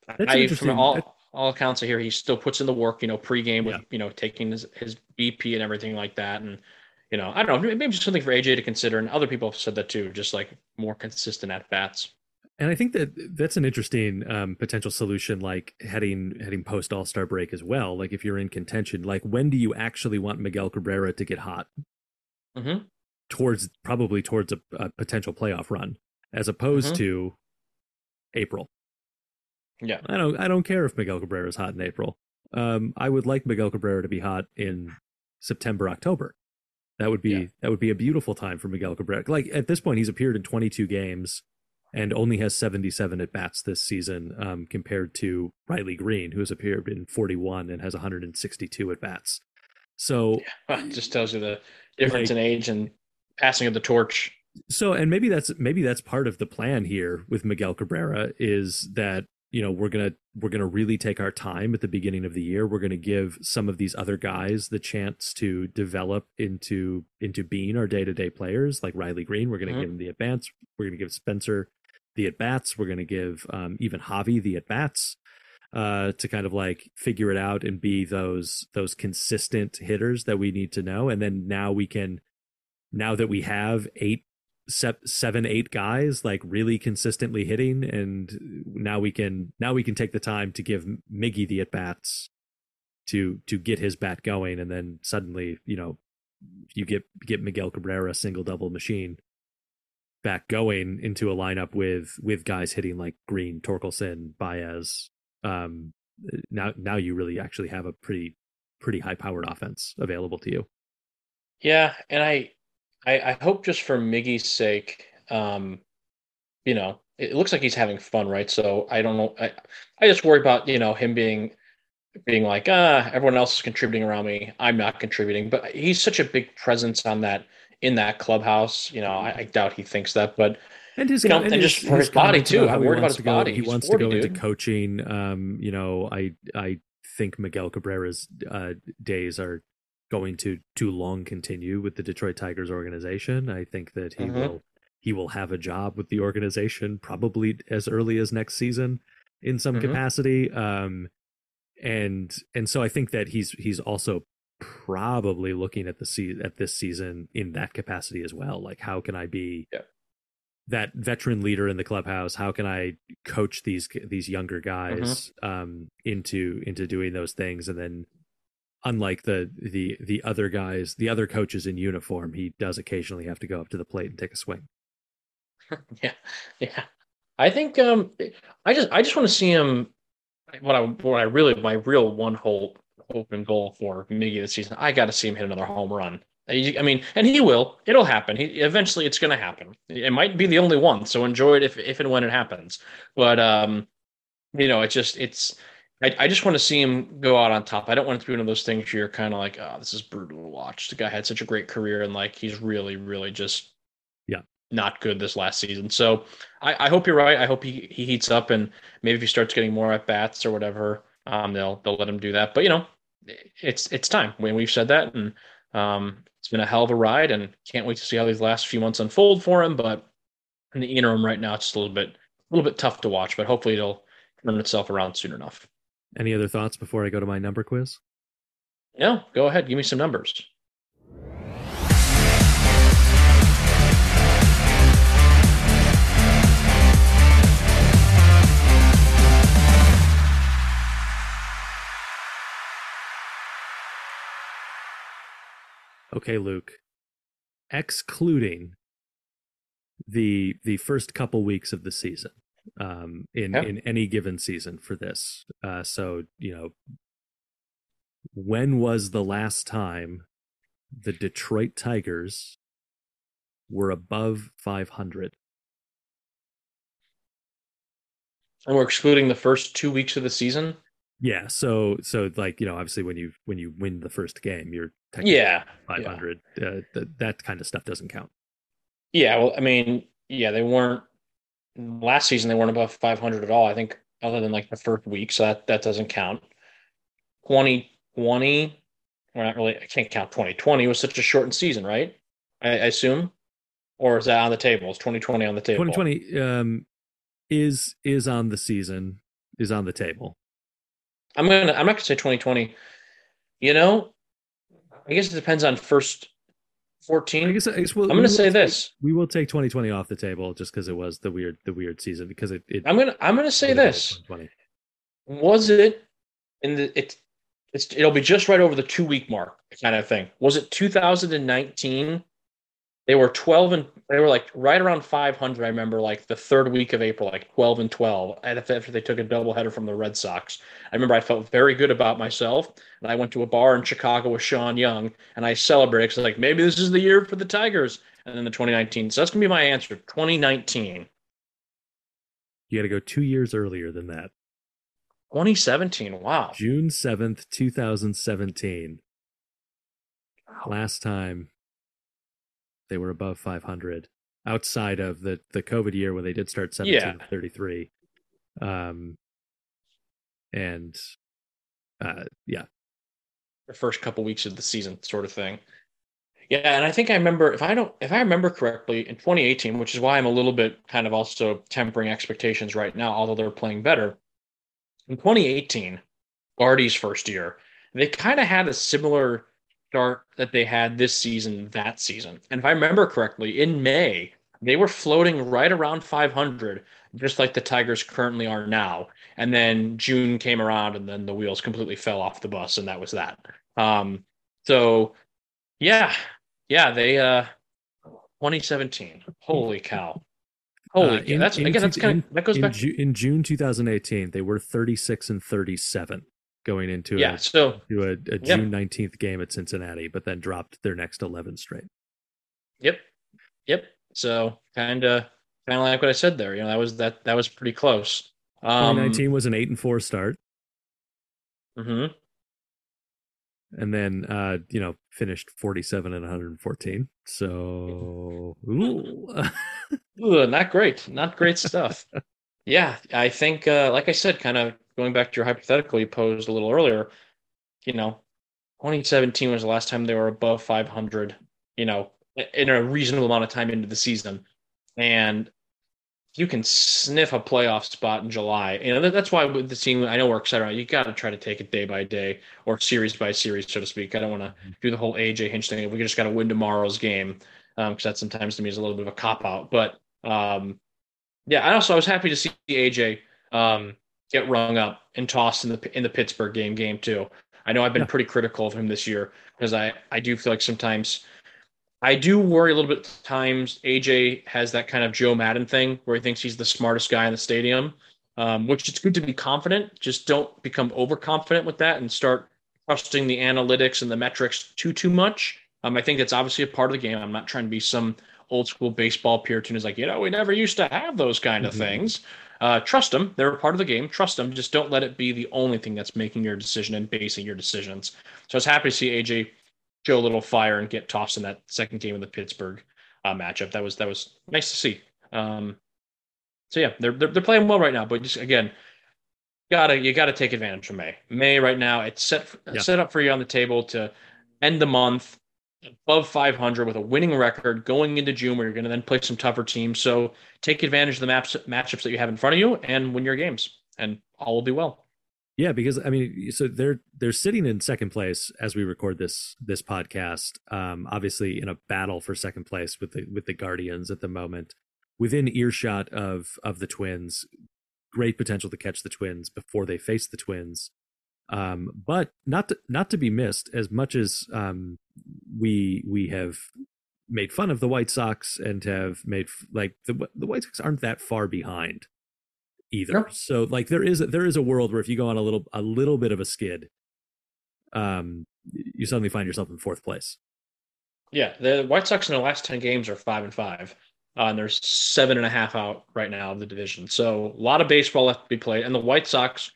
That's I from all all accounts I hear he still puts in the work, you know, pregame with, yeah. you know, taking his, his BP and everything like that. And, you know, I don't know, maybe just something for AJ to consider. And other people have said that too, just like more consistent at bats. And I think that that's an interesting um, potential solution, like heading heading post All Star break as well. Like if you're in contention, like when do you actually want Miguel Cabrera to get hot? Mm-hmm. Towards probably towards a, a, potential playoff run, as opposed mm-hmm. to April. Yeah. I don't I don't care if Miguel Cabrera is hot in April. Um, I would like Miguel Cabrera to be hot in September, October. That would be yeah. that would be a beautiful time for Miguel Cabrera. Like at this point, he's appeared in 22 games and only has 77 at bats this season, um, compared to Riley Greene, who has appeared in 41 and has 162 at bats. So yeah, just tells you the difference like, in age and passing of the torch So, and maybe that's maybe that's part of the plan here with Miguel Cabrera is that you know we're gonna we're gonna really take our time at the beginning of the year. We're gonna give some of these other guys the chance to develop into into being our day to day players, like Riley Greene. We're gonna Mhm. give him the advance. We're gonna give Spencer the at bats. We're gonna give um, even Javi the at bats uh, to kind of like figure it out and be those those consistent hitters that we need to know. And then now we can now that we have eight seven eight guys like really consistently hitting and now we can now we can take the time to give miggy the at bats to to get his bat going and then suddenly you know you get get miguel cabrera single double machine back going into a lineup with with guys hitting like greene torkelson baez um now now you really actually have a pretty pretty high powered offense available to you. Yeah, and I, I, I hope just for Miggy's sake, um, you know, it looks like he's having fun, right? So I don't know. I, I just worry about you know him being, being like, ah, everyone else is contributing around me. I'm not contributing, but he's such a big presence on that in that clubhouse. You know, I, I doubt he thinks that, but and his You know, and and his- just for his body, too. I'm worried about his go- body. He He's wants 40, to go into coaching. Um, you know, I I think Miguel Cabrera's uh, days are going to too long continue with the Detroit Tigers organization. I think that he Mhm. will he will have a job with the organization probably as early as next season in some Mhm. capacity. Um, and and so I think that he's he's also probably looking at the se- at this season in that capacity as well. Like, how can I be Yeah. that veteran leader in the clubhouse? How can I coach these these younger guys um, into into doing those things? And then, unlike the the the other guys, the other coaches in uniform, he does occasionally have to go up to the plate and take a swing. yeah, yeah. I think um, I just I just want to see him. What I what I really my real one hope and goal for Miggy this season. I got to see him hit another home run. I I mean, and he will. It'll happen. He eventually it's going to happen. It might be the only one, so enjoy it if if and when it happens. But um, you know, it's just it's. I, I just want to see him go out on top. I don't want it to be one of those things where you're kind of like, oh, this is brutal to watch. The guy had such a great career, and like he's really, really just Yeah. not good this last season. So I, I hope you're right. I hope he, he heats up and maybe if he starts getting more at bats or whatever, um, they'll they'll let him do that. But you know, it's it's time. When we've said that, and um, it's been a hell of a ride, and can't wait to see how these last few months unfold for him. But in the interim, right now, it's just a little bit a little bit tough to watch. But hopefully, it'll turn itself around soon enough. Any other thoughts before I go to my number quiz? No, go ahead, give me some numbers. Okay, Luke. Excluding the the first couple weeks of the season, um, in Yeah. in any given season for this. Uh, so you know, when was the last time the Detroit Tigers were above 500? And we're excluding the first two weeks of the season. Yeah, so so like you know, obviously when you when you win the first game, you're technically Yeah, 500. Uh, th- that kind of stuff doesn't count. yeah. Well, I mean, yeah, they weren't last season. They weren't above 500 at all. I think, other than like the first week, so that that doesn't count. 2020, we're not really. I can't count 2020. It was such a shortened season, right? I, I assume, or is that on the table? Is 2020 on the table? 2020 um, is is on the season is on the table. I'm gonna. I'm not gonna say 2020. You know, I guess it depends on first 14. I guess, I guess we'll, I'm gonna say take- this. We will take 2020 off the table just because it was the weird the weird season because it. it I'm gonna. I'm gonna say this. was it in the it it's it'll be just right over the two week mark kind of thing was it 2019 they were 12 and they were like right around 500 i remember like the third week of april like 12 and 12 and after they took a doubleheader from the red sox. I remember i felt very good about myself and i went to a bar in chicago with sean young and i celebrated because like maybe this is the year for the tigers. And then the 2019 so that's gonna be my answer 2019 You got to go two years earlier than that. 2017 wow. June 7th, 2017. Last time they were above 500. outside of the the COVID year when they did start 17 Yeah. 33. Um, and uh, yeah, the first couple weeks of the season, sort of thing. Yeah, and I think I remember if I don't if I remember correctly in 2018, which is why I'm a little bit kind of also tempering expectations right now, although they're playing better. In 2018, Gardy's first year, they kind of had a similar start that they had this season, that season. And if I remember correctly, in May, they were floating right around 500, just like the Tigers currently are now. And then June came around, and then the wheels completely fell off the bus, and that was that. Um, so, yeah, yeah, they uh, 2017. Holy cow! Holy, Uh, cow. in- that's in again, that's kind in- of that goes in, back. Ju- in June 2018, they were 36 and 37 going into yeah, a, so to a, a. June 19th game at Cincinnati, but then dropped their next 11 straight. Yep. Yep. So kind of kind of like what I said there. You know, that was that that was pretty close. Um, 2019 was an eight and four start, Mm-hmm. and then uh, you know finished 47 and 114. So ooh. Ugh, not great. Not great stuff. yeah, I think uh, like I said, kind of going back to your hypothetical you posed a little earlier, you know, 2017 was the last time they were above 500, you know, in a reasonable amount of time into the season. And you can sniff a playoff spot in July. You know, that's why with the team, I know we're excited. You got to try to take it day by day or series by series, so to speak. I don't want to do the whole AJ Hinch thing. We just got to win tomorrow's game because that sometimes to me is a little bit of a cop out. But um, yeah, I also I was happy to see AJ um, get rung up and tossed in the in the Pittsburgh game game too. I know I've been pretty critical of him this year because I I do feel like sometimes I do worry a little bit. Times AJ has that kind of Joe Maddon thing where he thinks he's the smartest guy in the stadium, um, which it's good to be confident. Just don't become overconfident with that and start trusting the analytics and the metrics too too much. Um, I think that's obviously a part of the game. I'm not trying to be some old school baseball Puritan who's like, you know, we never used to have those kind of Mhm. things. Uh, trust them; they're a part of the game. Trust them. Just don't let it be the only thing that's making your decision and basing your decisions. So I was happy to see AJ show a little fire and get tossed in that second game of the Pittsburgh uh, matchup. That was that was nice to see. Um, so yeah, they're, they're they're playing well right now, but just again, gotta you gotta take advantage of May. May right now it's set Yeah. set up for you on the table to end the month above 500 with a winning record going into June, where you're going to then play some tougher teams. So take advantage of the maps matchups that you have in front of you and win your games, and all will be well. Yeah, because I mean, so they're they're sitting in second place as we record this this podcast. Um, obviously in a battle for second place with the with the Guardians at the moment, within earshot of of the Twins. Great potential to catch the Twins before they face the Twins, um, but not to, not to be missed. As much as um, we we have made fun of the White Sox and have made like the the White Sox aren't that far behind either. No. So like there is a, there is a world where if you go on a little a little bit of a skid, um, you suddenly find yourself in fourth place. Yeah, the White Sox in the last 10 games are five and five. Uh, and there's seven and a half out right now of the division. So a lot of baseball left to be played. And the White Sox,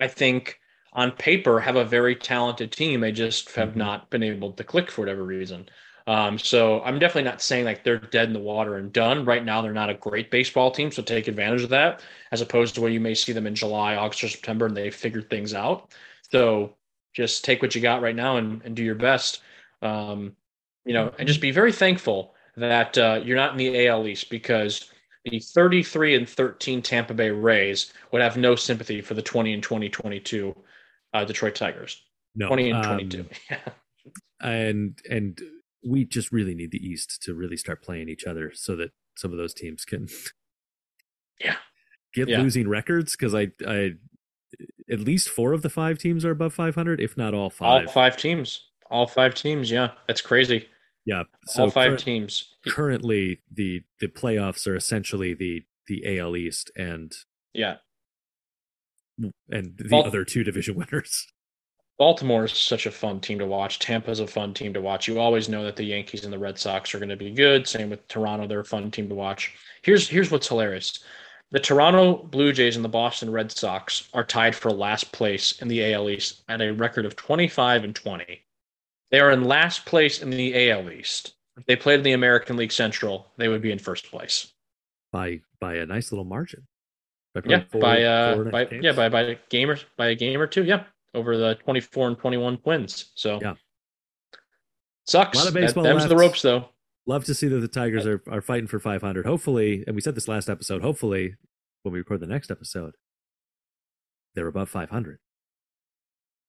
I think, on paper, have a very talented team. They just have Mhm. not been able to click for whatever reason. Um, so I'm definitely not saying like they're dead in the water and done. Right now, they're not a great baseball team, so take advantage of that, as opposed to where you may see them in July, August, or September, and they've figured things out. So just take what you got right now and, and do your best. Um, you know, and just be very thankful that uh, you're not in the AL East because the 33 and 13 Tampa Bay Rays would have no sympathy for the 20 and 2022 uh, Detroit Tigers. No, 20 and um, 22. and and we just really need the East to really start playing each other so that some of those teams can Yeah. get Yeah. losing records because I I at least four of the five teams are above 500, if not all five all five. five teams. All five teams. Yeah, that's crazy. Yeah, so all five cur- teams. currently the the playoffs are essentially the the AL East and Yeah. And the Well- other two division winners. Baltimore is such a fun team to watch. Tampa's a fun team to watch. You always know that the Yankees and the Red Sox are going to be good. Same with Toronto; they're a fun team to watch. Here's here's what's hilarious: the Toronto Blue Jays and the Boston Red Sox are tied for last place in the AL East at a record of 25 and 20. They are in last place in the AL East If they played in the American League Central, they would be in first place. by by a nice little margin. Yeah, by uh, by yeah, by by a game or by a game or two. Yeah, over the twenty four and twenty one Twins. So Yeah. sucks. A lot of That- baseball them's the ropes, though. Love to see that the Tigers are, are fighting for 500. Hopefully, and we said this last episode, hopefully, when we record the next episode, they're above 500.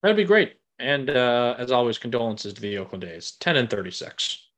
That'd be great. And uh, as always, condolences to the Oakland A's. Ten and thirty six.